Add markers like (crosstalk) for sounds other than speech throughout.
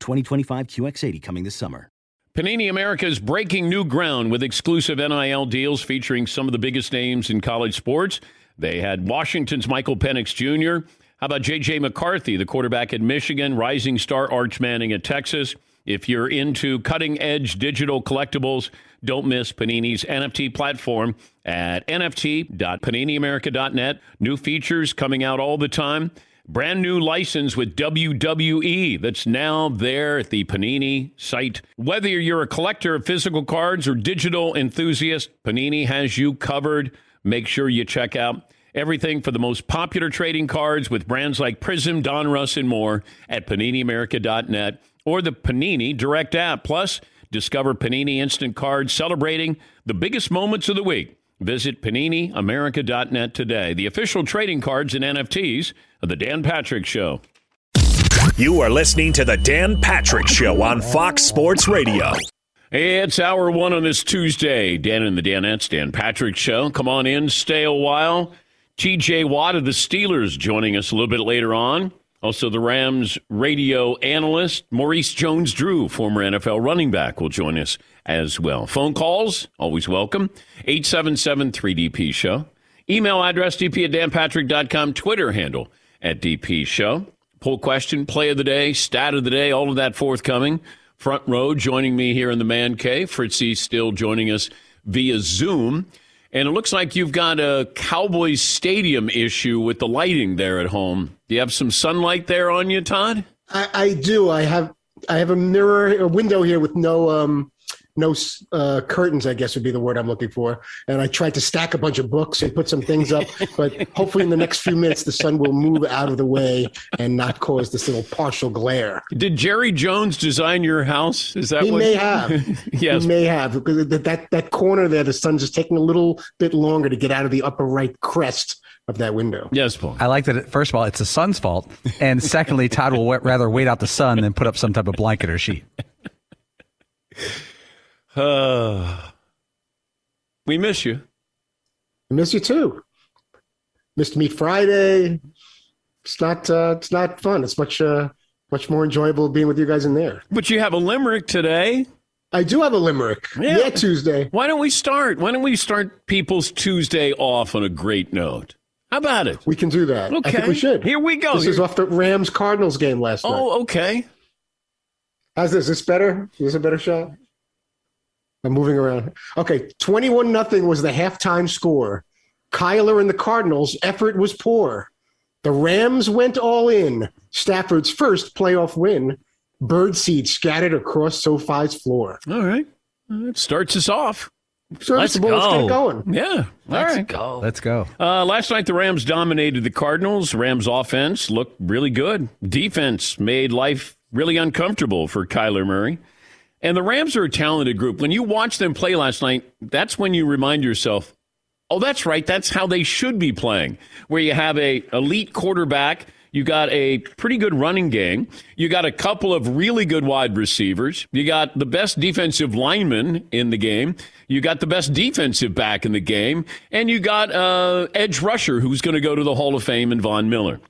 2025 QX80 coming this summer. Panini America is breaking new ground with exclusive NIL deals featuring some of the biggest names in college sports. They had Washington's Michael Penix Jr. How about J.J. McCarthy, the quarterback at Michigan, rising star Arch Manning at Texas? If you're into cutting edge digital collectibles, don't miss Panini's NFT platform at nft.paniniamerica.net. New features coming out all the time. Brand new license with WWE that's now there at the Panini site. Whether you're a collector of physical cards or digital enthusiast, Panini has you covered. Make sure you check out everything for the most popular trading cards with brands like Prizm, Donruss, and more at PaniniAmerica.net or the Panini Direct app. Plus, discover Panini Instant Cards celebrating the biggest moments of the week. Visit PaniniAmerica.net today. The official trading cards and NFTs of The Dan Patrick Show. You are listening to The Dan Patrick Show on Fox Sports Radio. It's hour one on this Tuesday. Dan and the Danettes, Dan Patrick Show. Come on in, stay a while. TJ Watt of the Steelers joining us a little bit later on. Also, the Rams radio analyst, Maurice Jones Drew, former NFL running back, will join us as well. Phone calls, always welcome. 877 3DP Show. Email address dp at danpatrick.com. Twitter handle at DP Show. Poll question, play of the day, stat of the day, all of that forthcoming. Front row joining me here in the man cave. Fritzy still joining us via Zoom. And it looks like you've got a Cowboys Stadium issue with the lighting there at home. Do you have some sunlight there on you, Todd? I, I do. I have I have a mirror, a window here with no um, no uh, curtains, I guess would be the word I'm looking for. And I tried to stack a bunch of books and put some things up, but hopefully in the next few minutes the sun will move out of the way and not cause this little partial glare. Did Jerry Jones design your house? Is that he what... may have? (laughs) yes, he may have because that, that that corner there, the sun's just taking a little bit longer to get out of the upper right crest of that window. Yes, Paul. I like that. It, first of all, it's the sun's fault, and secondly, Todd will rather wait out the sun than put up some type of blanket or sheet. Uh, (sighs) we miss you. I miss you too. Missed me Friday. It's not. Uh, it's not fun. It's much. Uh, much more enjoyable being with you guys in there. But you have a limerick today. I do have a limerick. Yeah. yeah, Tuesday. Why don't we start? Why don't we start people's Tuesday off on a great note? How about it? We can do that. Okay. We should. Here we go. This Here. is off the Rams Cardinals game last oh, night. Oh, okay. How's this? Is this better? Is this a better shot? I'm moving around. Okay, 21 nothing was the halftime score. Kyler and the Cardinals' effort was poor. The Rams went all in. Stafford's first playoff win. bird seed scattered across SoFi's floor. All right. It starts us off. Serviceable. Let's, get going. Yeah. Let's All right. go. Let's go. Uh, last night, the Rams dominated the Cardinals. Rams offense looked really good. Defense made life really uncomfortable for Kyler Murray. And the Rams are a talented group. When you watch them play last night, that's when you remind yourself, oh, that's right. That's how they should be playing, where you have a elite quarterback. You got a pretty good running game. You got a couple of really good wide receivers. You got the best defensive lineman in the game. You got the best defensive back in the game. And you got uh, edge rusher who's going to go to the Hall of Fame in Von Miller.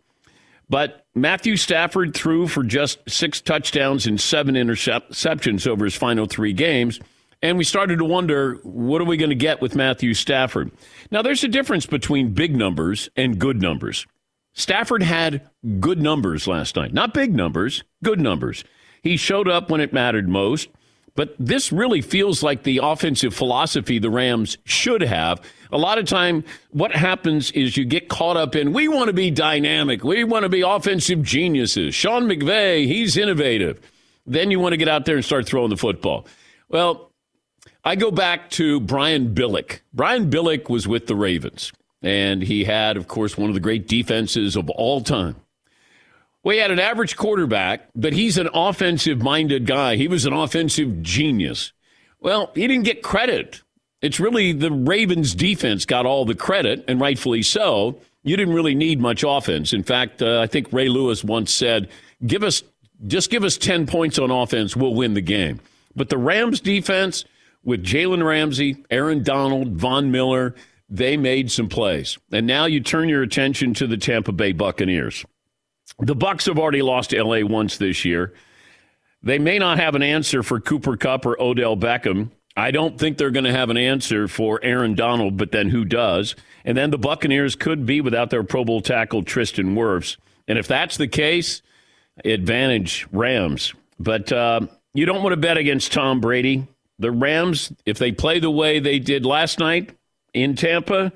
But Matthew Stafford threw for just six touchdowns and seven interceptions over his final three games. And we started to wonder, what are we going to get with Matthew Stafford? Now, there's a difference between big numbers and good numbers. Stafford had good numbers last night. Not big numbers, good numbers. He showed up when it mattered most. But this really feels like the offensive philosophy the Rams should have. A lot of time, what happens is you get caught up in, we want to be dynamic. We want to be offensive geniuses. Sean McVay, he's innovative. Then you want to get out there and start throwing the football. Well, I go back to Brian Billick. Brian Billick was with the Ravens, and he had, of course, one of the great defenses of all time. He had an average quarterback, but he's an offensive minded guy. He was an offensive genius. Well, he didn't get credit. It's really the Ravens defense got all the credit, and rightfully so. You didn't really need much offense. In fact, uh, I think Ray Lewis once said, "Give us just give us 10 points on offense, we'll win the game." But the Rams defense with Jalen Ramsey, Aaron Donald, Von Miller, they made some plays. And now you turn your attention to the Tampa Bay Buccaneers. The Bucs have already lost to LA once this year. They may not have an answer for Cooper Kupp or Odell Beckham. I don't think they're going to have an answer for Aaron Donald, but then who does? And then the Buccaneers could be without their Pro Bowl tackle Tristan Wirfs. And if that's the case, advantage Rams. But uh, you don't want to bet against Tom Brady. The Rams, if they play the way they did last night in Tampa,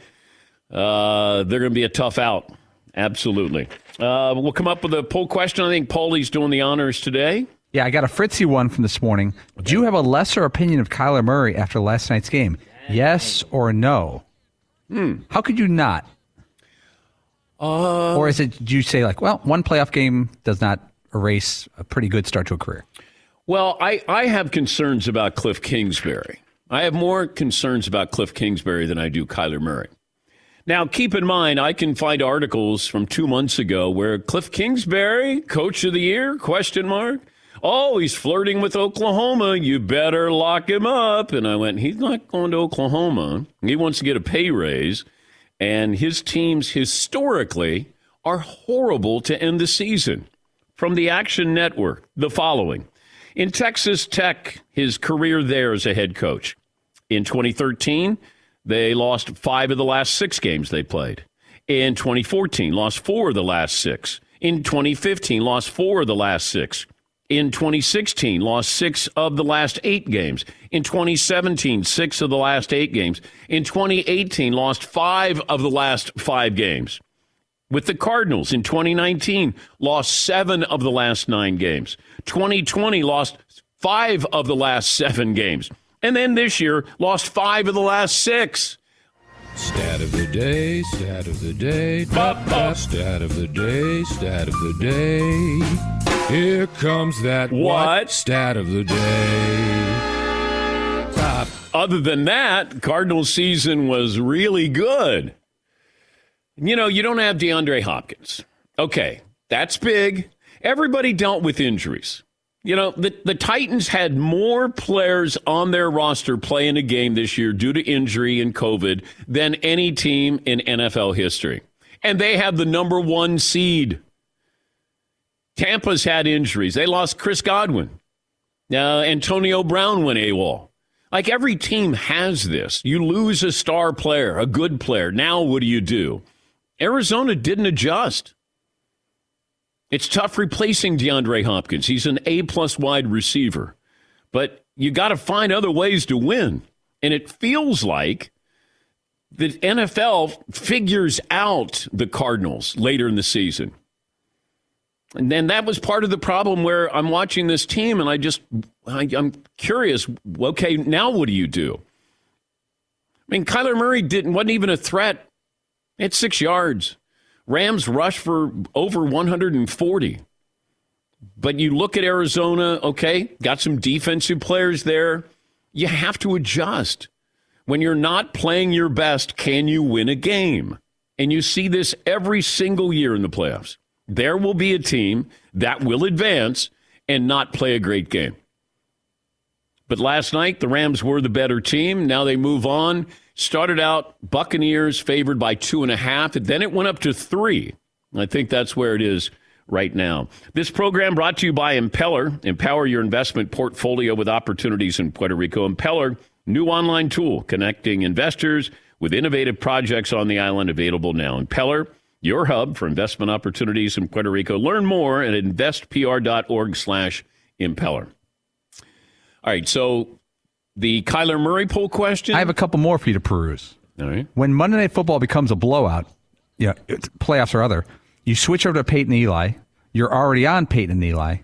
uh, they're going to be a tough out. Absolutely. Uh, we'll come up with a poll question. I think Paulie's doing the honors today. Yeah, I got a Fritzy one from this morning. Do you have a lesser opinion of Kyler Murray after last night's game? Yes or no? Hmm. How could you not? Uh, or is it, do you say, like, well, one playoff game does not erase a pretty good start to a career? Well, I, I have concerns about Cliff Kingsbury. I have more concerns about Cliff Kingsbury than I do Kyler Murray. Now, keep in mind, I can find articles from two months ago where Cliff Kingsbury, Coach of the Year? Question mark. Oh, he's flirting with Oklahoma. You better lock him up. And I went, he's not going to Oklahoma. He wants to get a pay raise. And his teams historically are horrible to end the season. From the Action Network, the following. In Texas Tech, his career there as a head coach. In 2013, they lost five of the last six games they played. In 2014, lost four of the last six. In 2015, lost four of the last six. In 2016, lost six of the last eight games. In 2017, six of the last eight games. In 2018, lost five of the last five games. With the Cardinals in 2019, lost seven of the last nine games. 2020, lost five of the last seven games. And then this year, lost five of the last six. Stat of the day, stat of the day, bop, bop. stat of the day, stat of the day. Here comes that what? stat of the day. Top. Other than that, Cardinal season was really good. You know, you don't have DeAndre Hopkins. Okay, that's big. Everybody dealt with injuries. You know, the, the Titans had more players on their roster playing a game this year due to injury and COVID than any team in NFL history. And they have the number one seed. Tampa's had injuries. They lost Chris Godwin. Uh, Antonio Brown went AWOL. Like every team has this. You lose a star player, a good player. Now what do you do? Arizona didn't adjust. It's tough replacing DeAndre Hopkins. He's an A plus wide receiver. But you got to find other ways to win. And it feels like the NFL figures out the Cardinals later in the season. And then that was part of the problem where I'm watching this team and I just, I, I'm curious, okay, now what do you do? I mean, Kyler Murray didn't, wasn't even a threat. It's six yards. Rams rush for over 140. But you look at Arizona, okay, got some defensive players there. You have to adjust. When you're not playing your best, can you win a game? And you see this every single year in the playoffs. There will be a team that will advance and not play a great game. But last night, the Rams were the better team. Now they move on. Started out Buccaneers favored by two and a half, and then it went up to three. I think that's where it is right now. This program brought to you by Impeller. Empower your investment portfolio with opportunities in Puerto Rico. Impeller, new online tool connecting investors with innovative projects on the island available now. Impeller, your hub for investment opportunities in Puerto Rico. Learn more at investpr.org slash impeller. All right, so the Kyler Murray poll question. I have a couple more for you to peruse. All right. When Monday Night Football becomes a blowout, yeah, it's playoffs or other, you switch over to Peyton Eli. You're already on Peyton and Eli.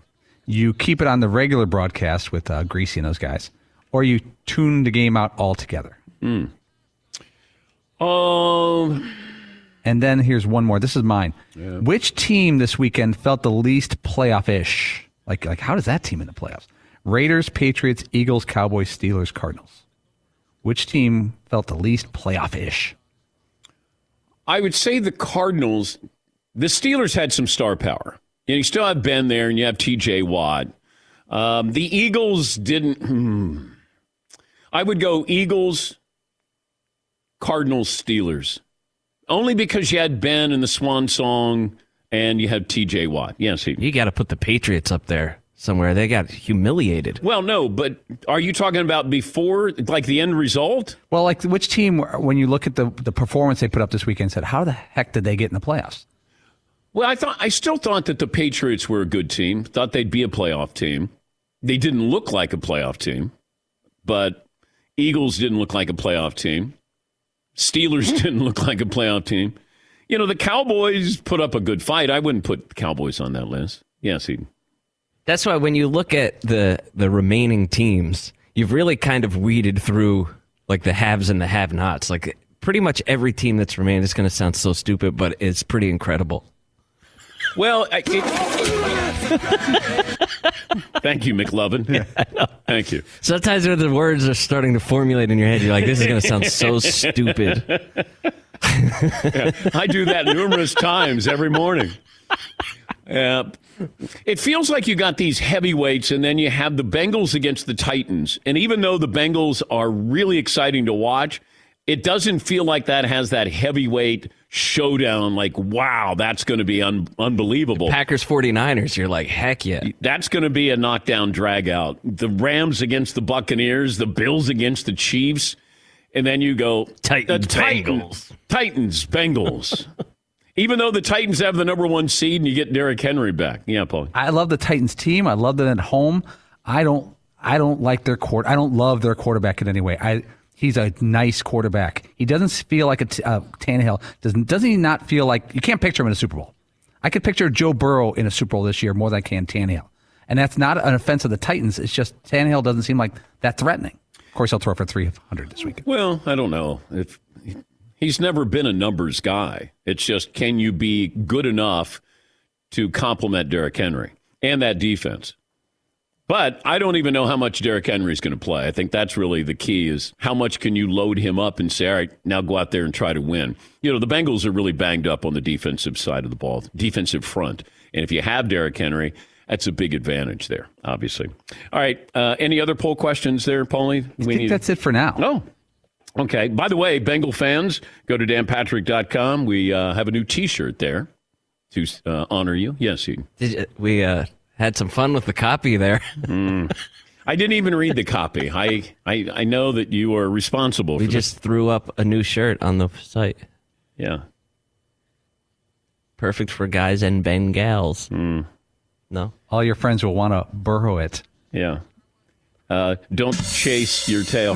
You keep it on the regular broadcast with uh, Greasy and those guys, or you tune the game out altogether. Mm. Um. And then here's one more. This is mine. Yeah. Which team this weekend felt the least playoff-ish? Like, like how does that team in the playoffs? Raiders, Patriots, Eagles, Cowboys, Steelers, Cardinals. Which team felt the least playoff-ish? I would say the Cardinals. The Steelers had some star power. And you still have Ben there, and you have T.J. Watt. Um, the Eagles didn't. Hmm. I would go Eagles, Cardinals, Steelers. Only because you had Ben and the Swan Song, and you had T.J. Watt. Yes, he. You got to put the Patriots up there somewhere. They got humiliated. Well, no, but are you talking about before, like the end result? Well, like which team, when you look at the the performance they put up this weekend, said, how the heck did they get in the playoffs? Well, I thought I still thought that the Patriots were a good team. Thought they'd be a playoff team. They didn't look like a playoff team, but Eagles didn't look like a playoff team. Steelers (laughs) didn't look like a playoff team. You know, the Cowboys put up a good fight. I wouldn't put the Cowboys on that list. Yes, he. That's why when you look at the the remaining teams, you've really kind of weeded through like the haves and the have-nots. Like pretty much every team that's remaining. is going to sound so stupid, but it's pretty incredible. Well, I, it, (laughs) thank you, McLovin. Yeah, Thank you. Sometimes when the words are starting to formulate in your head, you're like, "This is going to sound so stupid." (laughs) Yeah, I do that numerous times every morning. (laughs) Yeah. It feels like you got these heavyweights, and then you have the Bengals against the Titans. And even though the Bengals are really exciting to watch, it doesn't feel like that has that heavyweight showdown. Like, wow, that's going to be un- unbelievable. Packers 49ers, you're like, heck yeah. That's going to be a knockdown drag out. The Rams against the Buccaneers, the Bills against the Chiefs. And then you go Titans, the Titans, Titans, Bengals. (laughs) Even though the Titans have the number one seed and you get Derrick Henry back. Yeah, Paul. I love the Titans team. I love them at home. I don't I don't like their court. I don't love their quarterback in any way. I he's a nice quarterback. He doesn't feel like a t- uh, Tannehill. Doesn't doesn't he not feel like you can't picture him in a Super Bowl? I could picture Joe Burrow in a Super Bowl this year more than I can Tannehill. And that's not an offense of the Titans. It's just Tannehill doesn't seem like that threatening. Of course, he'll throw for 300 this weekend. Well, I don't know. If he's never been a numbers guy. It's just can you be good enough to complement Derrick Henry and that defense? But I don't even know how much Derrick Henry's going to play. I think that's really the key is how much can you load him up and say, all right, now go out there and try to win. You know, the Bengals are really banged up on the defensive side of the ball, defensive front. And if you have Derrick Henry, that's a big advantage there, obviously. All right. Uh, any other poll questions there, Paulie? I think that's it for now. No. Okay. By the way, Bengal fans, go to danpatrick.com. We uh, have a new T-shirt there to uh, honor you. Yes, you. Did you, we uh, had some fun with the copy there. Mm. I didn't even read the copy. I, I I know that you are responsible. We for just this. threw up a new shirt on the site. Yeah. Perfect for guys and Bengals. Mm. No. All your friends will want to burrow it. Yeah. Uh, don't chase your tail.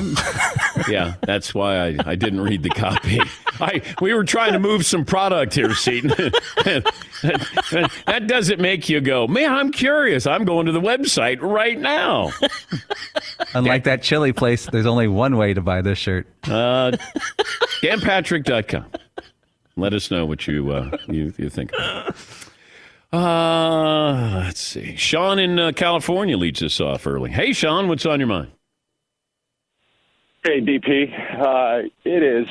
yeah, that's why I, I didn't read the copy. I we were trying to move some product here, Seton. that doesn't make you go, man. I'm curious. I'm going to the website right now. Unlike that chili place, there's only one way to buy this shirt. Uh, DanPatrick.com. Let us know what you uh, you, you think. Uh, let's see. Sean in uh, California leads us off early. Hey, Sean, what's on your mind? Hey, DP. Uh, it is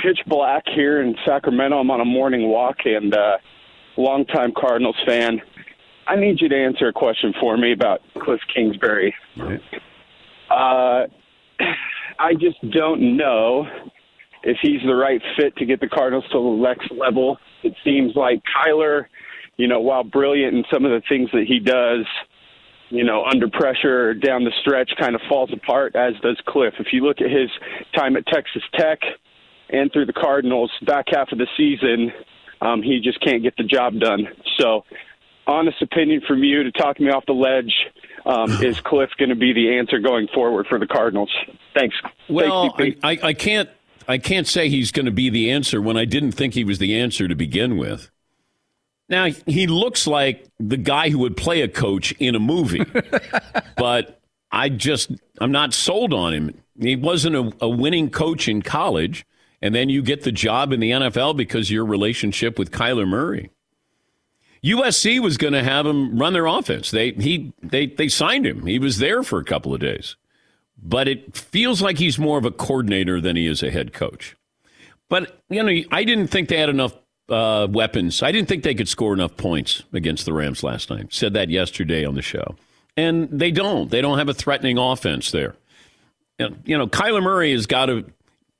pitch black here in Sacramento. I'm on a morning walk and uh, longtime Cardinals fan. I need you to answer a question for me about Cliff Kingsbury. Right. Uh, I just don't know if he's the right fit to get the Cardinals to the next level. It seems like Kyler, you know, while brilliant in some of the things that he does, you know, under pressure down the stretch kind of falls apart, as does Cliff. If you look at his time at Texas Tech and through the Cardinals, back half of the season, um, he just can't get the job done. So, honest opinion from you to talk me off the ledge. Um, (sighs) is Cliff going to be the answer going forward for the Cardinals? Thanks. Well, Thanks, I, I, I can't I can't say he's going to be the answer when I didn't think he was the answer to begin with. Now he looks like the guy who would play a coach in a movie, (laughs) but I just I'm not sold on him. He wasn't a, a winning coach in college, and then you get the job in the NFL because of your relationship with Kyler Murray. USC was going to have him run their offense. They he they they signed him. He was there for a couple of days. But it feels like he's more of a coordinator than he is a head coach. But you know, I didn't think they had enough uh, weapons. I didn't think they could score enough points against the Rams last night. Said that yesterday on the show, and they don't. They don't have a threatening offense there. You know, Kyler Murray has got to.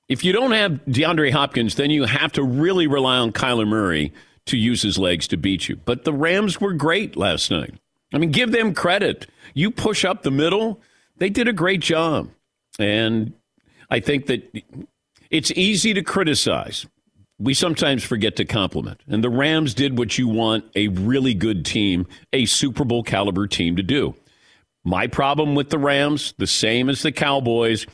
If you don't have DeAndre Hopkins, then you have to really rely on Kyler Murray to use his legs to beat you. But the Rams were great last night. I mean, give them credit. You push up the middle, they did a great job. And I think that it's easy to criticize. We sometimes forget to compliment. And the Rams did what you want a really good team, a Super Bowl caliber team to do. My problem with the Rams, the same as the Cowboys,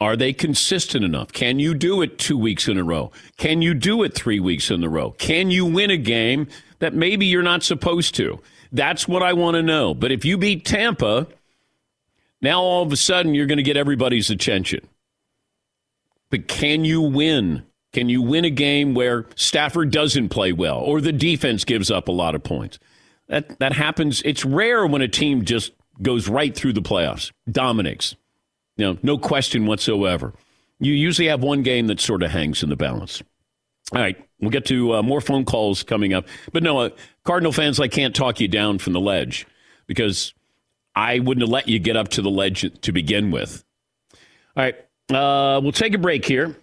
are they consistent enough? Can you do it two weeks in a row? Can you do it three weeks in a row? Can you win a game that maybe you're not supposed to? That's what I want to know. But if you beat Tampa, now all of a sudden you're going to get everybody's attention. But can you win? Can you win a game where Stafford doesn't play well or the defense gives up a lot of points? That that happens. It's rare when a team just goes right through the playoffs, dominates. You know, no question whatsoever. You usually have one game that sort of hangs in the balance. All right, we'll get to uh, more phone calls coming up. But no, uh, Cardinal fans, I can't talk you down from the ledge because I wouldn't have let you get up to the ledge to begin with. All right, uh, we'll take a break here.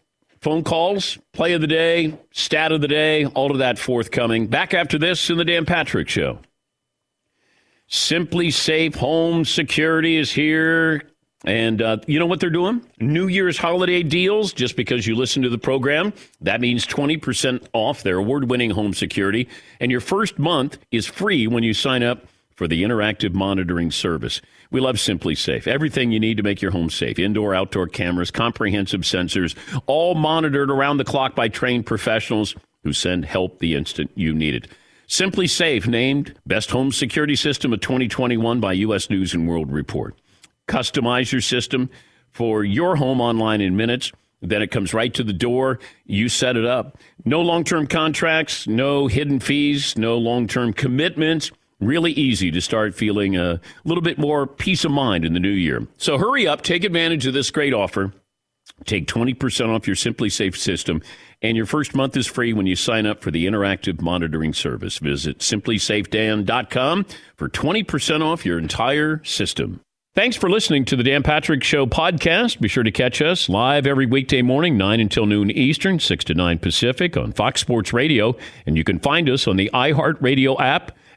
Phone calls, play of the day, stat of the day, all of that forthcoming. Back after this in the Dan Patrick Show. SimpliSafe Home Security is here. And uh, you know what they're doing? New Year's holiday deals. Just because you listen to the program, that means 20% off their award winning home security. And your first month is free when you sign up for the interactive monitoring service. We love SimpliSafe. Everything you need to make your home safe indoor, outdoor cameras, comprehensive sensors, all monitored around the clock by trained professionals who send help the instant you need it. SimpliSafe, named Best Home Security System of 2021 by U.S. News and World Report. Customize your system for your home online in minutes. Then it comes right to the door. You set it up. No long term contracts, no hidden fees, no long term commitments. Really easy to start feeling a little bit more peace of mind in the new year. So hurry up, take advantage of this great offer. Take 20% off your SimpliSafe system, and your first month is free when you sign up for the interactive monitoring service. Visit simplysafedan.com for 20% off your entire system. Thanks for listening to the Dan Patrick Show podcast. Be sure to catch us live every weekday morning, 9 until noon Eastern, 6 to 9 Pacific on Fox Sports Radio. And you can find us on the iHeartRadio app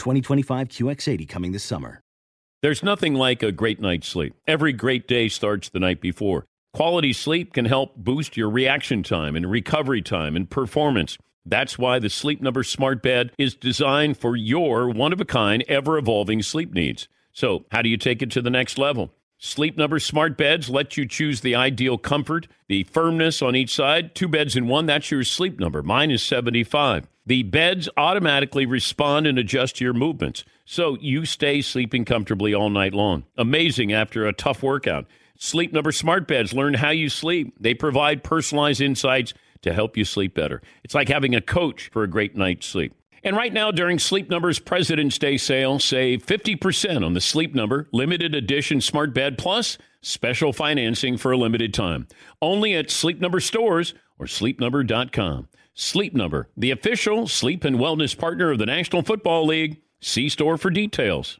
2025 QX80 coming this summer. There's nothing like a great night's sleep. Every great day starts the night before. Quality sleep can help boost your reaction time and recovery time and performance. That's why the Sleep Number Smart Bed is designed for your one of a kind, ever evolving sleep needs. So, how do you take it to the next level? Sleep Number Smart Beds let you choose the ideal comfort, the firmness on each side. Two beds in one, that's your sleep number. Mine is 75. The beds automatically respond and adjust to your movements, so you stay sleeping comfortably all night long. Amazing after a tough workout. Sleep Number Smart Beds learn how you sleep. They provide personalized insights to help you sleep better. It's like having a coach for a great night's sleep. And right now, during Sleep Number's President's Day sale, save 50% on the Sleep Number limited edition Smart Bed Plus special financing for a limited time. Only at Sleep Number stores or sleepnumber.com. Sleep Number, the official sleep and wellness partner of the National Football League. See store for details.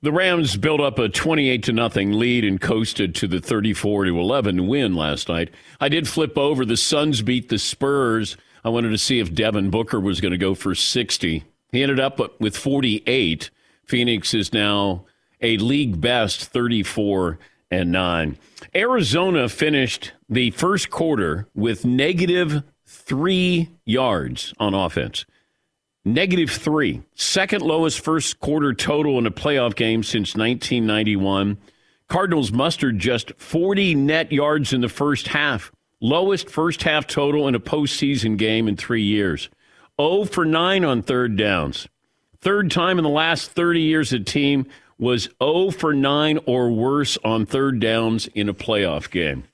The Rams built up a 28 to nothing lead and coasted to the 34 to 11 win last night. I did flip over. The Suns beat the Spurs. I wanted to see if Devin Booker was going to go for 60. He ended up with 48. Phoenix is now a league best 34 and 9. Arizona finished the first quarter with negative 3 yards on offense. Negative three. Second lowest first quarter total in a playoff game since 1991. Cardinals mustered just 40 net yards in the first half. Lowest first half total in a postseason game in three years. 0 for 9 on third downs. Third time in the last 30 years a team was 0 for 9 or worse on third downs in a playoff game.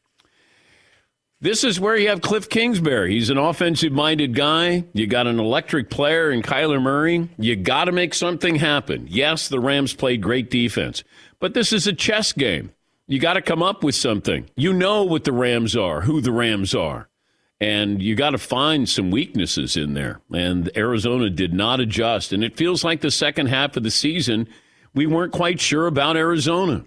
This is where you have Cliff Kingsbury. He's an offensive minded guy. You got an electric player in Kyler Murray. You got to make something happen. Yes, the Rams played great defense, but this is a chess game. You got to come up with something. You know what the Rams are, who the Rams are. And you got to find some weaknesses in there. And Arizona did not adjust. And it feels like the second half of the season, we weren't quite sure about Arizona.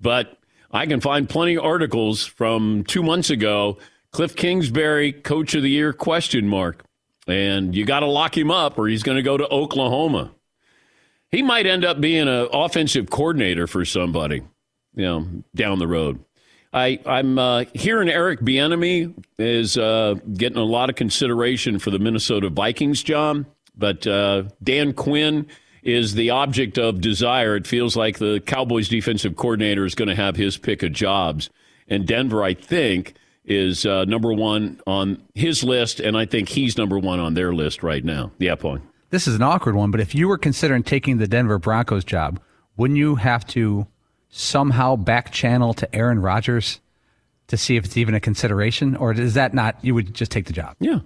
But I can find plenty of articles from two months ago. Cliff Kingsbury, coach of the year, question mark. And you got to lock him up or he's going to go to Oklahoma. He might end up being an offensive coordinator for somebody, you know, down the road. I, I'm uh, hearing Eric Bieniemy is uh, getting a lot of consideration for the Minnesota Vikings job, but uh, Dan Quinn is the object of desire. It feels like the Cowboys defensive coordinator is going to have his pick of jobs. And Denver, I think, is uh, number one on his list, and I think he's number one on their list right now. Yeah, Paul. This is an awkward one, but if you were considering taking the Denver Broncos job, wouldn't you have to somehow back channel to Aaron Rodgers to see if it's even a consideration, or is that not? You would just take the job. Yeah.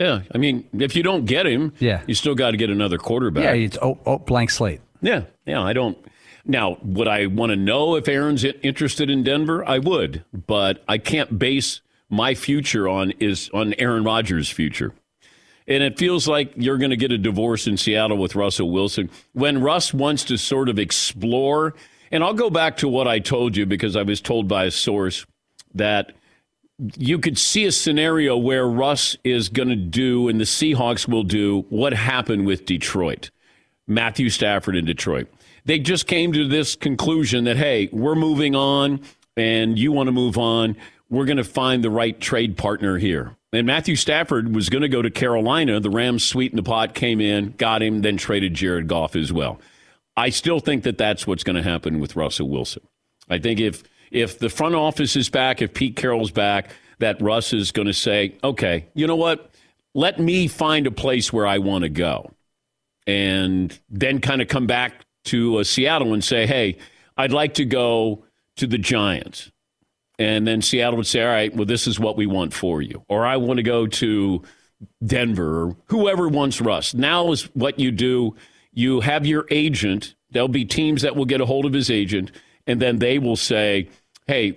Yeah, I mean, if you don't get him, yeah. you still got to get another quarterback. Yeah, it's oh, oh, blank slate. Yeah, yeah. I don't. Now, would I want to know if Aaron's interested in Denver? I would, but I can't base my future on is on Aaron Rodgers' future. And it feels like you're going to get a divorce in Seattle with Russell Wilson when Russ wants to sort of explore. And I'll go back to what I told you because I was told by a source that you could see a scenario where Russ is going to do and the Seahawks will do what happened with Detroit, Matthew Stafford in Detroit. They just came to this conclusion that, hey, we're moving on and you want to move on. We're going to find the right trade partner here. And Matthew Stafford was going to go to Carolina. The Rams sweetened the pot, came in, got him, then traded Jared Goff as well. I still think that that's what's going to happen with Russell Wilson. I think if if the front office is back, if Pete Carroll's back, that Russ is going to say, okay, you know what? Let me find a place where I want to go. And then kind of come back to uh, Seattle and say, hey, I'd like to go to the Giants. And then Seattle would say, all right, well, this is what we want for you. Or I want to go to Denver or whoever wants Russ. Now is what you do. You have your agent. There'll be teams that will get a hold of his agent, and then they will say, hey,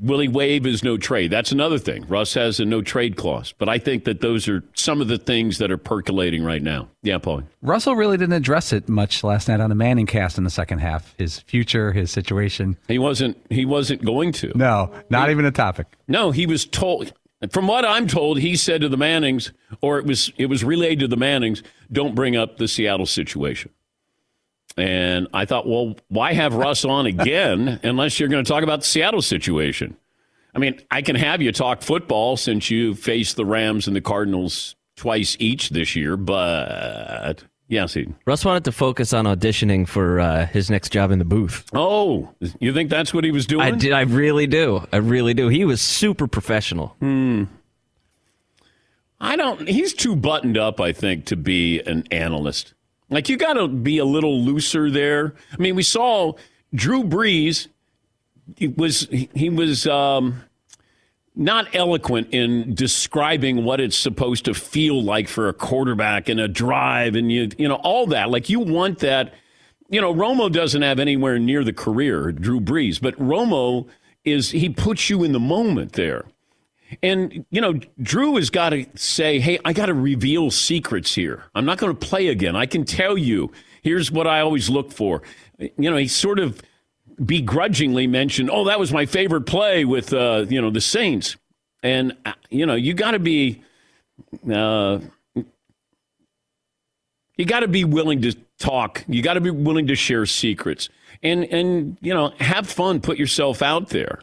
will he waive his no trade? That's another thing. Russ has a no trade clause, but I think that those are some of the things that are percolating right now. Yeah, Paul. Russell really didn't address it much last night on the Manning cast in the second half. His future, his situation. He wasn't. He wasn't going to. No, not he, even a topic. No, he was told. From what I'm told, he said to the Mannings, or it was it was relayed to the Mannings, don't bring up the Seattle situation. And I thought, well, why have Russ on again unless you're going to talk about the Seattle situation? I mean, I can have you talk football since you faced the Rams and the Cardinals twice each this year, but yeah, see. Russ wanted to focus on auditioning for uh, his next job in the booth. Oh, you think that's what he was doing? I did. I really do. I really do. He was super professional. Hmm. I don't. He's too buttoned up, I think, to be an analyst. Like you got to be a little looser there. I mean, we saw Drew Brees. He was he was um, not eloquent in describing what it's supposed to feel like for a quarterback and a drive and you you know all that. Like you want that. You know, Romo doesn't have anywhere near the career Drew Brees, but Romo is he puts you in the moment there. And, you know, Drew has got to say, hey, I got to reveal secrets here. I'm not going to play again. I can tell you, here's what I always look for. You know, he sort of begrudgingly mentioned, oh, that was my favorite play with, uh, you know, the Saints. And, uh, you know, you got to be, uh, you got to be willing to talk. You got to be willing to share secrets and, and, you know, have fun, put yourself out there.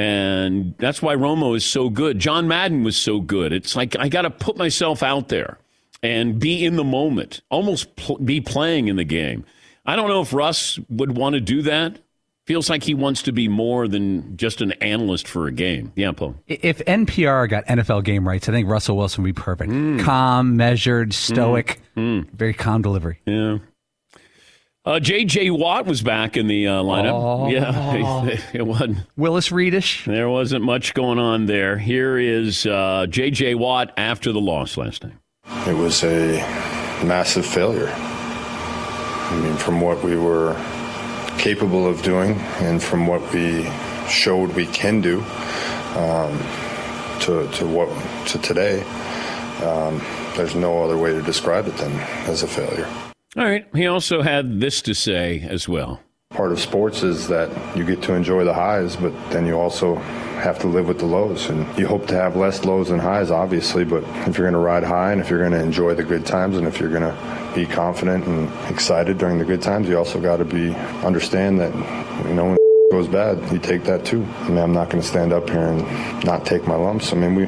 And that's why Romo is so good. John Madden was so good. It's like I got to put myself out there and be in the moment, almost pl- be playing in the game. I don't know if Russ would want to do that. Feels like he wants to be more than just an analyst for a game. Yeah, Paul. If NPR got NFL game rights, I think Russell Wilson would be perfect. Mm. Calm, measured, stoic, mm. Mm. very calm delivery. Yeah. Uh, J.J. Watt was back in the uh, lineup. Oh. Yeah, (laughs) it wasn't Willis Reedish. There wasn't much going on there. Here is uh, J.J. Watt after the loss last night. It was a massive failure. I mean, from what we were capable of doing and from what we showed we can do, um, to, to what to today. Um, there's no other way to describe it than as a failure. All right. He also had this to say as well. Part of sports is that you get to enjoy the highs, but then you also have to live with the lows. And you hope to have less lows than highs, obviously, but if you're going to ride high and if you're going to enjoy the good times and if you're going to be confident and excited during the good times, you also got to be understand that, you know, when (laughs) goes bad, you take that too. I mean, I'm not going to stand up here and not take my lumps. I mean, we,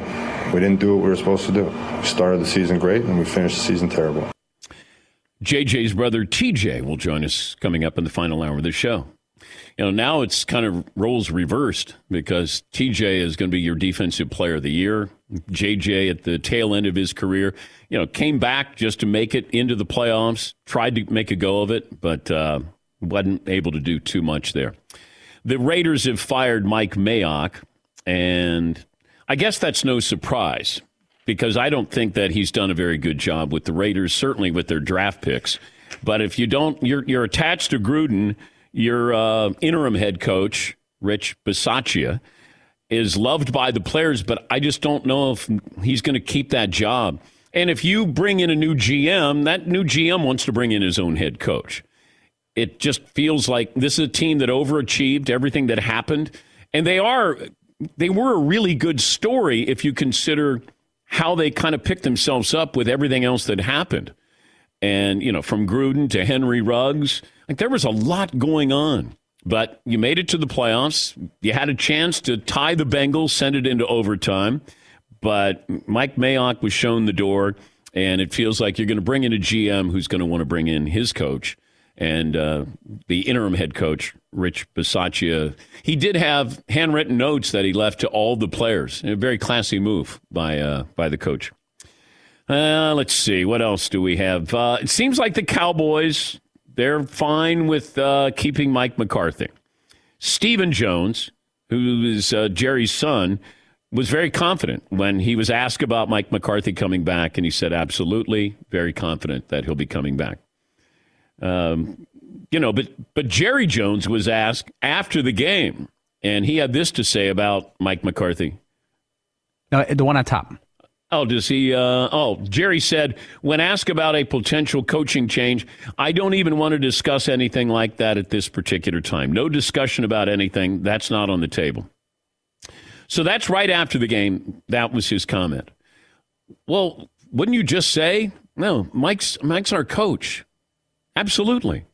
we didn't do what we were supposed to do. We started the season great and we finished the season terrible. JJ's brother TJ will join us coming up in the final hour of the show. You know, now it's kind of roles reversed because TJ is going to be your defensive player of the year. JJ at the tail end of his career, you know, came back just to make it into the playoffs, tried to make a go of it, but uh, wasn't able to do too much there. The Raiders have fired Mike Mayock, and I guess that's no surprise because I don't think that he's done a very good job with the Raiders, certainly with their draft picks. But if you don't, you're, you're attached to Gruden, your uh, interim head coach, Rich Bisaccia, is loved by the players, but I just don't know if he's going to keep that job. And if you bring in a new GM, that new GM wants to bring in his own head coach. It just feels like this is a team that overachieved everything that happened. And they are, they were a really good story if you consider how they kind of picked themselves up with everything else that happened. And, you know, from Gruden to Henry Ruggs, like there was a lot going on. But you made it to the playoffs. You had a chance to tie the Bengals, send it into overtime. But Mike Mayock was shown the door, and it feels like you're going to bring in a GM who's going to want to bring in his coach and uh, the interim head coach, Rich Bisaccia. He did have handwritten notes that he left to all the players. A very classy move by uh, by the coach. Uh, let's see what else do we have. Uh, it seems like the Cowboys they're fine with uh, keeping Mike McCarthy. Stephen Jones, who is uh, Jerry's son, was very confident when he was asked about Mike McCarthy coming back, and he said, absolutely, very confident that he'll be coming back. Um, you know, but but Jerry Jones was asked after the game, and he had this to say about Mike McCarthy. No, the one on top. Oh, does he? Uh, oh, Jerry said when asked about a potential coaching change, I don't even want to discuss anything like that at this particular time. No discussion about anything. That's not on the table. So that's right after the game. That was his comment. Well, wouldn't you just say no? Mike's Mike's our coach. Absolutely.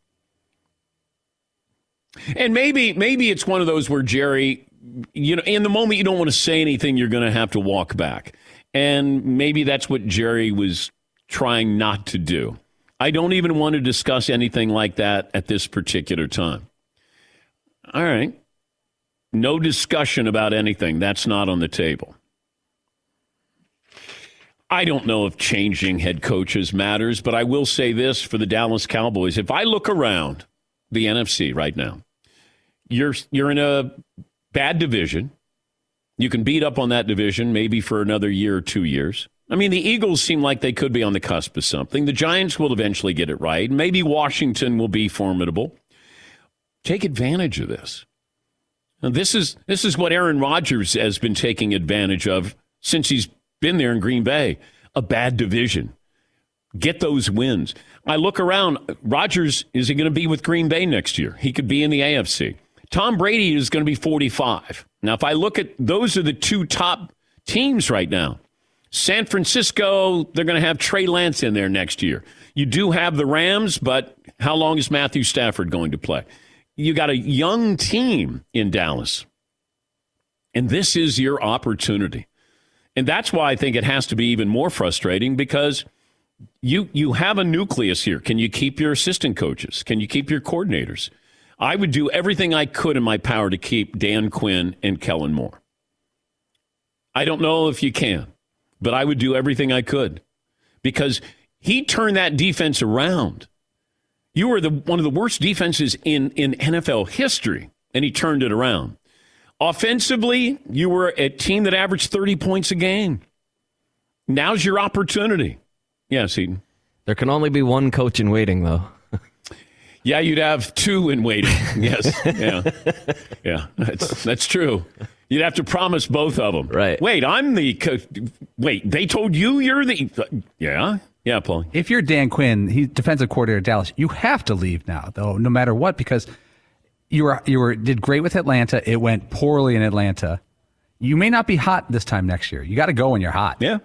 And maybe maybe it's one of those where Jerry, you know, in the moment you don't want to say anything, you're going to have to walk back. And maybe that's what Jerry was trying not to do. I don't even want to discuss anything like that at this particular time. All right. No discussion about anything. That's not on the table. I don't know if changing head coaches matters, but I will say this for the Dallas Cowboys. If I look around the NFC right now, you're you're in a bad division. You can beat up on that division maybe for another year or two years. I mean, the Eagles seem like they could be on the cusp of something. The Giants will eventually get it right. Maybe Washington will be formidable. Take advantage of this. Now, this is this is what Aaron Rodgers has been taking advantage of since he's been there in Green Bay. A bad division. Get those wins. I look around. Rodgers is he going to be with Green Bay next year? He could be in the AFC. Tom Brady is going to be 45. Now, if I look at those are the two top teams right now. San Francisco, they're going to have Trey Lance in there next year. You do have the Rams, but how long is Matthew Stafford going to play? You got a young team in Dallas. And this is your opportunity. And that's why I think it has to be even more frustrating because you you have a nucleus here. Can you keep your assistant coaches? Can you keep your coordinators? I would do everything I could in my power to keep Dan Quinn and Kellen Moore. I don't know if you can, but I would do everything I could because he turned that defense around. You were the one of the worst defenses in, in NFL history, and he turned it around. Offensively, you were a team that averaged 30 points a game. Now's your opportunity. Yes, Eden. There can only be one coach in waiting, though. (laughs) Yeah, you'd have two in waiting. Yes. Yeah. Yeah. That's that's true. You'd have to promise both of them. Right. Wait, I'm the. Co- wait, they told you you're the. Yeah. Yeah, Paul. If you're Dan Quinn, he's defensive coordinator at Dallas, you have to leave now, though, no matter what, because you were you were did great with Atlanta. It went poorly in Atlanta. You may not be hot this time next year. You got to go when you're hot. Yeah.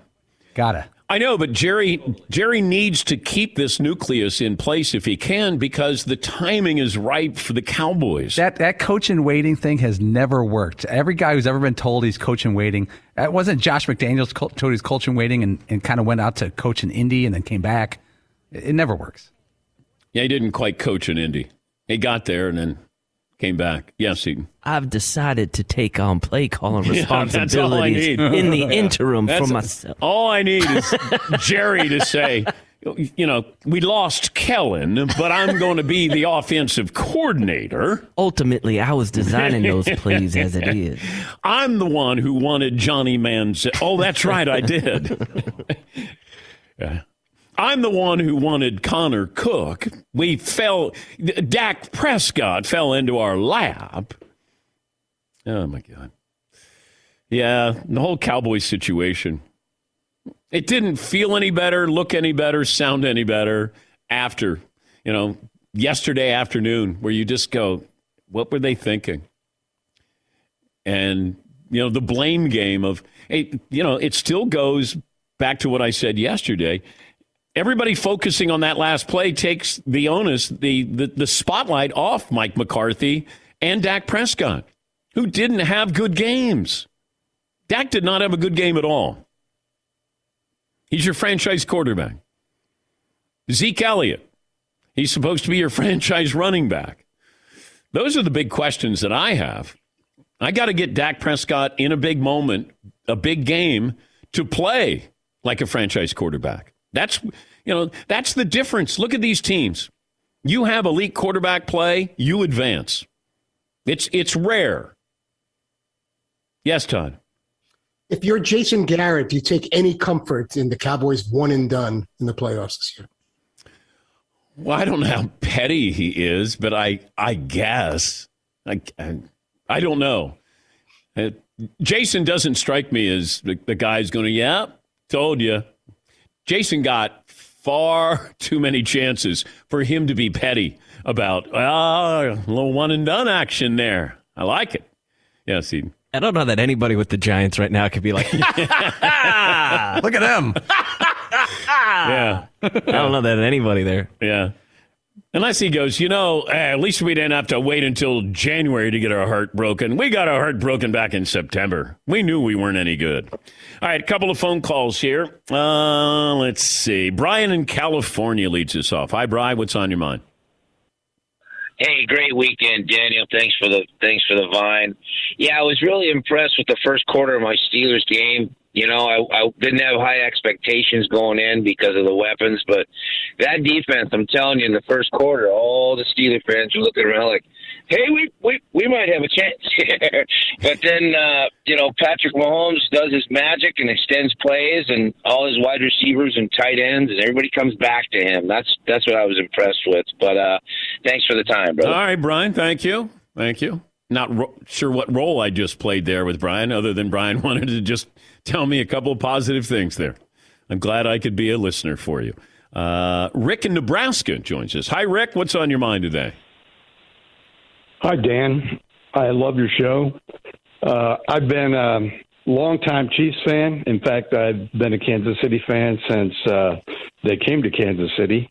Gotta. I know, but Jerry Jerry needs to keep this nucleus in place if he can because the timing is right for the Cowboys. That that coach in waiting thing has never worked. Every guy who's ever been told he's coach in waiting, that wasn't Josh McDaniels told he's coach in waiting and, and kind of went out to coach in Indy and then came back. It, it never works. Yeah, he didn't quite coach in Indy. He got there and then came back. Yes, Eaton. I've decided to take on play calling (laughs) Yeah, that's all I responsibilities need. (laughs) in the (laughs) interim That's for myself. All I need is Jerry to say, you know, we lost Kellen, but I'm going to be the offensive coordinator. Ultimately, I was designing those plays as it is. I'm the one who wanted Johnny Manziel. Oh, that's right, I did. Yeah. I'm the one who wanted Connor Cook. We fell, Dak Prescott fell into our lap. Oh, my God. Yeah, the whole Cowboys situation. It didn't feel any better, look any better, sound any better after, you know, yesterday afternoon, where you just go, what were they thinking? And, you know, the blame game of, hey, you know, it still goes back to what I said yesterday. Everybody focusing on that last play takes the onus, the, the, the spotlight off Mike McCarthy and Dak Prescott, who didn't have good games. Dak did not have a good game at all. He's your franchise quarterback. Zeke Elliott, he's supposed to be your (laughs) franchise running back. Those are the big questions that I have. I got to get Dak Prescott in a big moment, a big game, to play like a franchise quarterback. That's you know that's the difference. Look at these teams. You have elite quarterback play, you advance. It's it's rare. Yes, Todd. If you're Jason Garrett, do you take any comfort in the Cowboys one and done in the playoffs this year? Well, I don't know how petty he is, but I I guess I I, I don't know. Uh, Jason doesn't strike me as the, the guy's going to. Yeah, told you. Jason got far (laughs) too many chances for him to be petty about. Ah, a little one and done action there. I like it. Yes, he. I don't know that anybody with the Giants right now could be like, (laughs) Look at them. (laughs) Yeah. I don't know that anybody there. Yeah. Unless he goes, you know, eh, at least we didn't have to wait until January to get our heart broken. We got our heart broken back in September. We knew we weren't any good. All right, a couple of phone calls here. Uh, let's see. Brian in California leads us off. Hi, Brian. What's on your mind? Hey, great weekend, Daniel. Thanks for the thanks for the vine. Yeah, I was really impressed with the first quarter of my Steelers game. You know, I, I didn't have high expectations going in because of the weapons, but that defense, I'm telling you, in the first quarter, all the Steeler fans were looking around like, "Hey, we we we might have a chance (laughs) here." but then, uh, you know, Patrick Mahomes does his magic and extends plays, and all his wide receivers and tight ends, and everybody comes back to him. That's that's what I was impressed with. But uh, thanks for the time, brother. All right, Brian. Thank you. Thank you. Not ro- sure what role I just played there with Brian, other than Brian (laughs) wanted to just tell me a couple of positive things there. I'm glad I could be a listener for you. Uh, Rick in Nebraska joins us. Hi, Rick. What's on your mind today? Hi, Dan. I love your show. Uh, I've been a longtime Chiefs fan. In fact, I've been a Kansas City fan since uh, they came to Kansas City.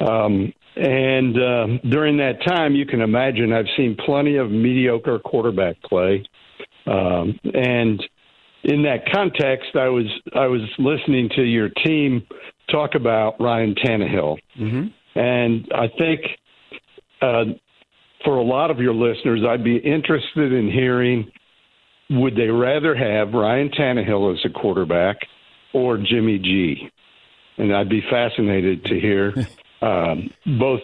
Um, and uh, during that time, you can imagine I've seen plenty of mediocre quarterback play. Um, and in that context, I was I was listening to your team talk about Ryan Tannehill, and I think uh, for a lot of your listeners, I'd be interested in hearing would they rather have Ryan Tannehill as a quarterback or Jimmy G? And I'd be fascinated to hear (laughs) um, both,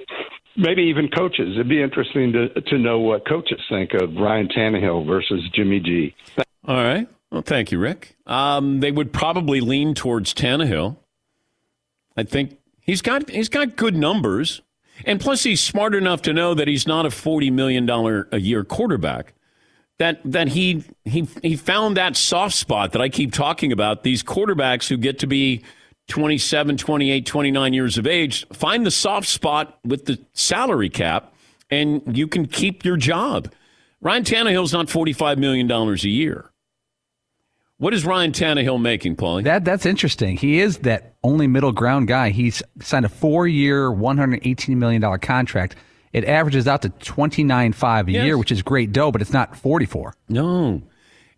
maybe even coaches. It'd be interesting to to know what coaches think of Ryan Tannehill versus Jimmy G. All right. Well, thank you, Rick. Um, they would probably lean towards Tannehill. I think he's got he's got good numbers, and plus he's smart enough to know that he's not a forty million dollar a year quarterback. that that he he he found that soft spot that I keep talking about. These quarterbacks who get to be 27, 28, 29 years of age find the soft spot with the salary cap, and you can keep your job. Ryan Tannehill's not $45 million a year. What is Ryan Tannehill making, Paulie? That that's interesting. He is that only middle ground guy. He's signed a four-year, one hundred eighteen million dollar contract. It averages out to twenty nine five a Yes. year, which is great dough, but it's not forty four. No.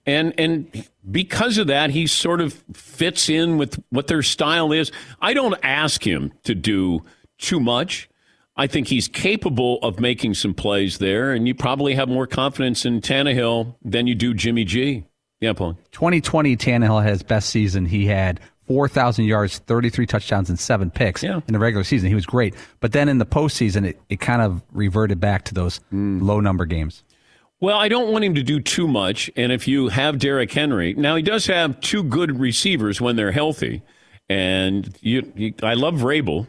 And and because of that, he sort of fits in with what their style is. I don't ask him to do too much. I think he's capable of making some plays there, and you probably have more confidence in Tannehill than you do Jimmy G. Yeah, Paul. 2020, Tannehill had his best season. He had 4,000 yards, 33 touchdowns, and seven picks in the regular season. He was great. But then in the postseason, it, it kind of reverted back to those low number games. Well, I don't want him to do too much. And if you have Derrick Henry, now he does have two good receivers when they're healthy. And you, you I love Vrabel.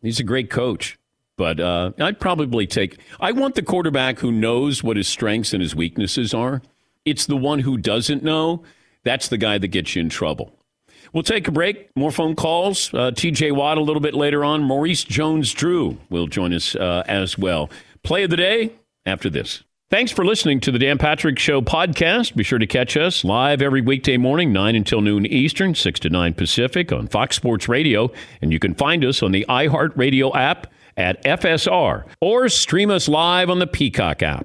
He's a great coach. But uh, I'd probably take. I want the quarterback who knows what his strengths and his weaknesses are. It's the one who doesn't know. That's the guy that gets you in trouble. We'll take a break. More phone calls. Uh, TJ Watt a little bit later on. Maurice Jones Drew will join us uh, as well. Play of the day after this. Thanks for listening to the Dan Patrick Show podcast. Be sure to catch us live every weekday morning, 9 until noon Eastern, 6 to 9 Pacific on Fox Sports Radio. And you can find us on the iHeartRadio app at FSR or stream us live on the Peacock app.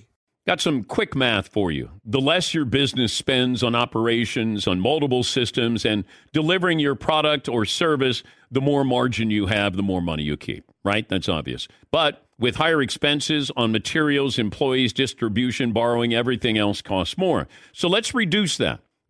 Got some quick math for you. The less your business spends on operations, on multiple systems, and delivering your product or service, the more margin you have, the more money you keep, right? That's obvious. But with higher expenses on materials, employees, distribution, borrowing, everything else costs more. So let's reduce that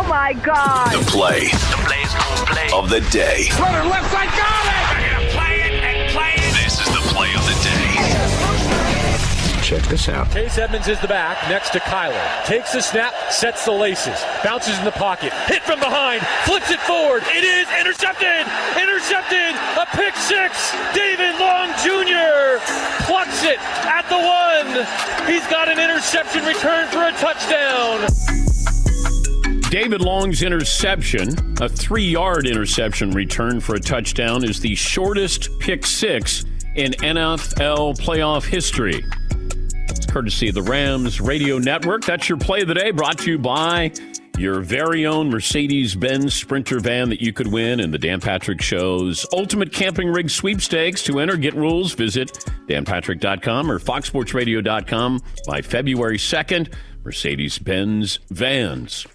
Oh my God. The play, the play's gonna play of the day. Runner left side, got it! They're gonna play it and play it. This is the play of the day. Check this out. Chase Edmonds is the back next to Kyler. Takes the snap, sets the laces, bounces in the pocket, hit from behind, flips it forward. It is intercepted! Intercepted! A pick six! David Long Jr. plucks it at the one. He's got an interception return for a touchdown. David Long's interception, a three yard interception return for a touchdown, is the shortest pick six in NFL playoff history. It's courtesy of the Rams Radio Network. That's your play of the day, brought to you by your very own Mercedes Benz Sprinter van that you could win in the Dan Patrick Show's Ultimate Camping Rig Sweepstakes. To enter, get rules, visit danpatrick.com or foxsportsradio.com by February 2nd. Mercedes Benz vans.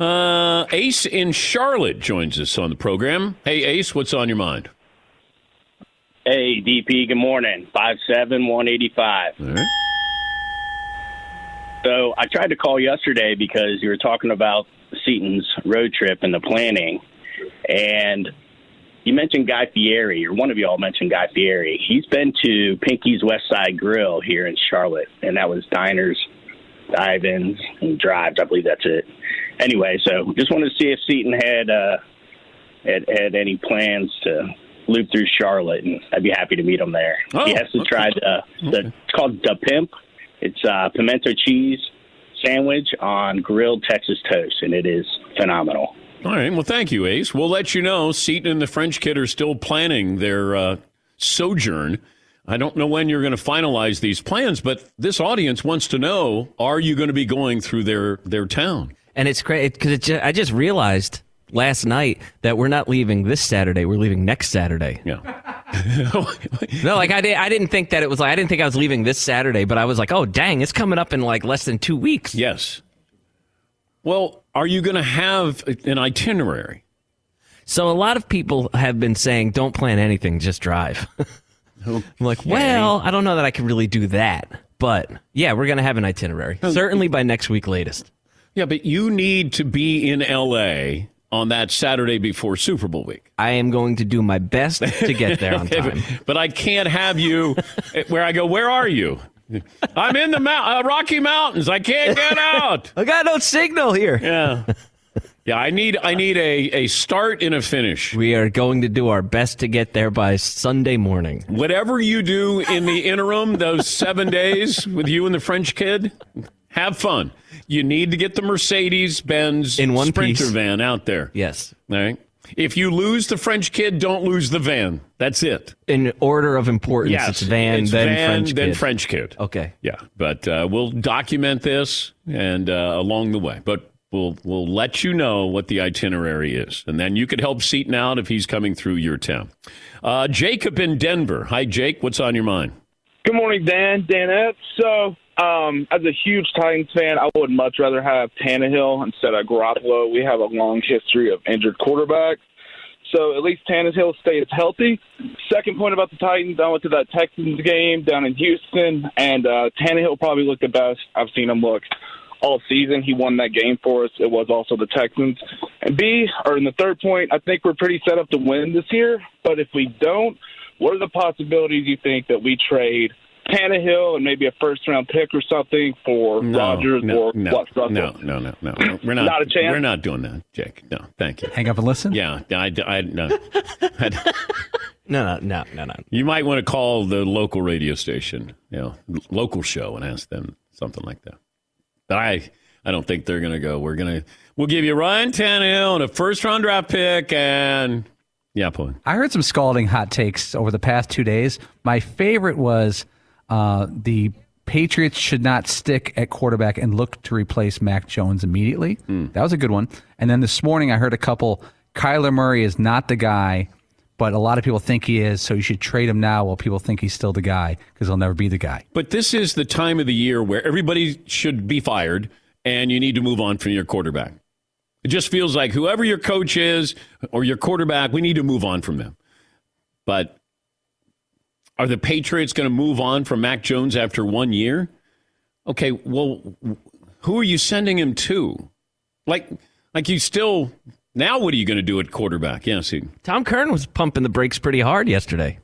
Uh, Ace in Charlotte joins us on the program. Hey, Ace, what's on your mind? Hey, DP, good morning. Five seven one eighty five. So I tried to call yesterday because you were talking about Seton's road trip and the planning. And you mentioned Guy Fieri, or one of y'all mentioned Guy Fieri. He's been to Pinky's West Side Grill here in Charlotte, and that was diners, dive-ins, and drives. I believe that's it. Anyway, so just wanted to see if Seton had uh, had, had any plans to loop through Charlotte, and I'd be happy to meet him there. Oh, he has to okay. try the, the it's called the Pimp. It's uh, pimento cheese sandwich on grilled Texas toast, and it is phenomenal. All right. Well, thank you, Ace. We'll let you know. Seton and the French kid are still planning their uh, sojourn. I don't know when you're going to finalize these plans, but this audience wants to know: Are you going to be going through their their town? And it's great because it ju- I just realized last night that we're not leaving this Saturday. We're leaving next Saturday. Yeah. (laughs) no, like I, did, I didn't think that it was like I didn't think I was leaving this Saturday, but I was like, oh dang, it's coming up in like less than two weeks. Yes. Well, are you going to have an itinerary? So a lot of people have been saying, don't plan anything, just drive. (laughs) I'm like, well, I don't know that I can really do that, but yeah, we're gonna have an itinerary. Certainly by next week latest. Yeah, but you need to be in L.A. on that Saturday before Super Bowl week. I am going to do my best to get there on (laughs) Okay, but- time. But I can't have you where I go, where are you? I'm in the mount, uh, Rocky Mountains. I can't get out. (laughs) I got no signal here. Yeah. Yeah, I need I need a, a start and a finish. We are going to do our best to get there by Sunday morning. Whatever you do in the interim, those (laughs) seven days with you and the French kid, have fun. You need to get the Mercedes Benz In one Sprinter piece. van out there. Yes. All right. If you lose the French kid, don't lose the van. That's it. In order of importance, Yes, it's van, it's then van, French then kid. French kid. Okay. Yeah, but uh, we'll document this and uh, along the way. But We'll we'll let you know what the itinerary is, and then you could help Seton out if he's coming through your town. Uh, Jacob in Denver. Hi, Jake. What's on your mind? Good morning, Dan. Danette. So, um, as a huge Titans fan, I would much rather have Tannehill instead of Garoppolo. We have a long history of injured quarterbacks. So at least Tannehill stays healthy. Second point about the Titans, I went to that Texans game down in Houston, and uh, Tannehill probably looked the best I've seen him look all season. He won that game for us. It was also the Texans. And B, or in the third point, I think we're pretty set up to win this year. But if we don't, what are the possibilities you think that we trade Tannehill and maybe a first round pick or something for No, Rodgers no, or no, what? Russell? no, no, no, no, no. We're not. Not a chance? We're not doing that, Jake. No, thank you. Hang up and listen. Yeah, I, I, no. (laughs) no, no, no, no, no. You might want to call the local radio station, you know, local show, and ask them something like that. But I, I don't think they're going to go. We're going to, we'll give you Ryan Tannehill and a first round draft pick, and yeah, point. I heard some scalding hot takes over the past two days. My favorite was uh, the Patriots should not stick at quarterback and look to replace Mac Jones immediately. That was a good one. And then this morning I heard a couple. Kyler Murray is not the guy, but a lot of people think he is, so you should trade him now while people think he's still the guy because he'll never be the guy. But this is the time of the year where everybody should be fired, and you need to move on from your quarterback. It just feels like whoever your coach is or your quarterback, we need to move on from them. But are the Patriots going to move on from Mac Jones after one year? Okay, well, who are you sending him to? Like, like you still now? What are you going to do at quarterback? Yeah, see, Tom Curran was pumping the brakes pretty hard yesterday.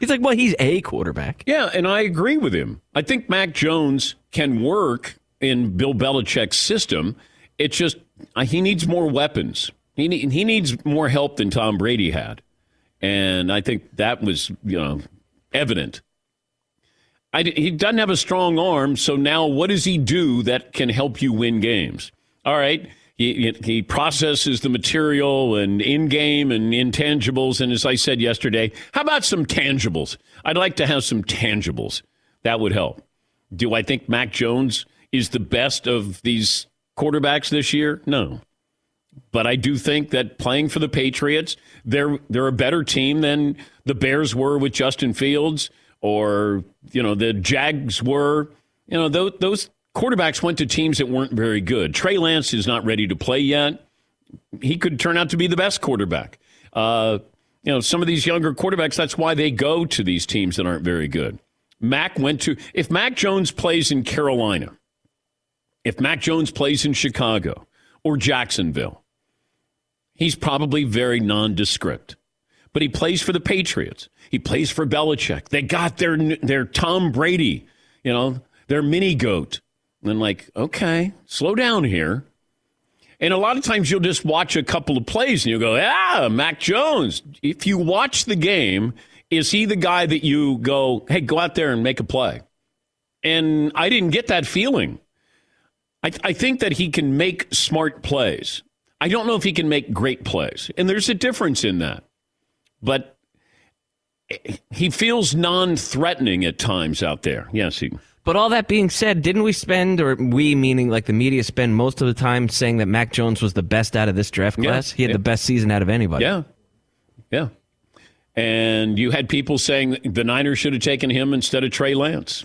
He's like, well, he's a quarterback. Yeah, and I agree with him. I think Mac Jones can work in Bill Belichick's system. It's just uh, he needs more weapons. He need, he needs more help than Tom Brady had, and I think that was you know evident. I, he doesn't have a strong arm, so now what does he do that can help you win games? All right, he, he processes the material and in game and intangibles. And as I said yesterday, how about some tangibles? I'd like to have some tangibles. That would help. Do I think Mac Jones is the best of these quarterbacks this year? No. But I do think that playing for the Patriots, they're they're a better team than the Bears were with Justin Fields, or you know the Jags were. You know those, those quarterbacks went to teams that weren't very good. Trey Lance is not ready to play yet. He could turn out to be the best quarterback. Uh, you know some of these younger quarterbacks. That's why they go to these teams that aren't very good. Mac went to if Mac Jones plays in Carolina, if Mac Jones plays in Chicago or Jacksonville, he's probably very nondescript. But he plays for the Patriots. He plays for Belichick. They got their their Tom Brady, you know, their mini goat. And like, okay, slow down here. And a lot of times you'll just watch a couple of plays and you'll go, ah, Mac Jones. If you watch the game, is he the guy that you go, hey, go out there and make a play? And I didn't get that feeling. I, I think that he can make smart plays. I don't know if he can make great plays. And there's a difference in that. But he feels non threatening at times out there. Yes, he. But all that being said, didn't we spend, or we meaning like the media spend most of the time saying that Mac Jones was the best out of this draft Yeah, class? He had yeah. the best season out of anybody. Yeah. Yeah. And you had people saying the Niners should have taken him instead of Trey Lance.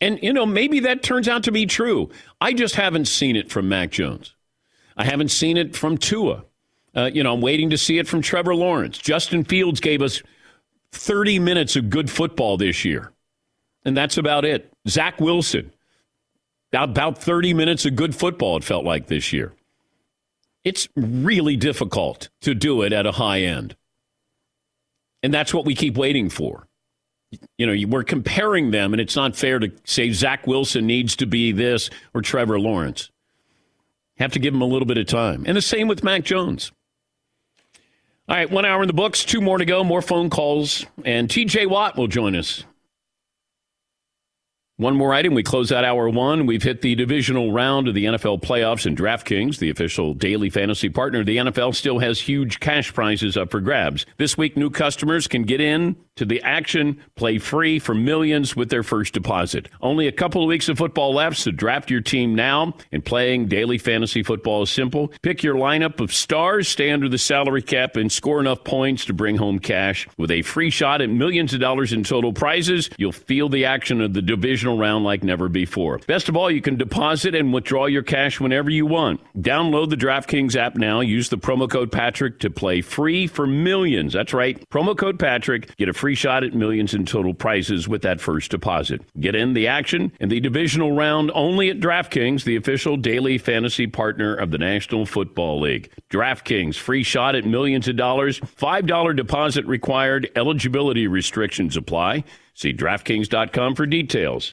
And, you know, maybe that turns out to be true. I just haven't seen it from Mac Jones. I haven't seen it from Tua. Uh, you know, I'm waiting to see it from Trevor Lawrence. Justin Fields gave us 30 minutes of good football this year. And that's about it. Zach Wilson, about 30 minutes of good football, it felt like this year. It's really difficult to do it at a high end. And that's what we keep waiting for. You know, we're comparing them, and it's not fair to say Zach Wilson needs to be this or Trevor Lawrence. Have to give him a little bit of time. And the same with Mac Jones. All right, one hour in the books, two more to go, more phone calls, and TJ Watt will join us. One more item. We close out hour one. We've hit the divisional round of the NFL playoffs, and DraftKings, the official daily fantasy partner of the NFL, still has huge cash prizes up for grabs. This week, new customers can get in to the action. Play free for millions with their first deposit. Only a couple of weeks of football left, so draft your team now. And playing daily fantasy football is simple. Pick your lineup of stars, stay under the salary cap, and score enough points to bring home cash. With a free shot at millions of dollars in total prizes, you'll feel the action of the divisional round like never before. Best of all, you can deposit and withdraw your cash whenever you want. Download the DraftKings app now. Use the promo code Patrick to play free for millions. That's right. Promo code Patrick. Get a free shot at millions in total prizes with that first deposit. Get in the action in the divisional round only at DraftKings, the official daily fantasy partner of the National Football League. DraftKings, free shot at millions of dollars. $5 deposit required. Eligibility restrictions apply. See DraftKings.com for details.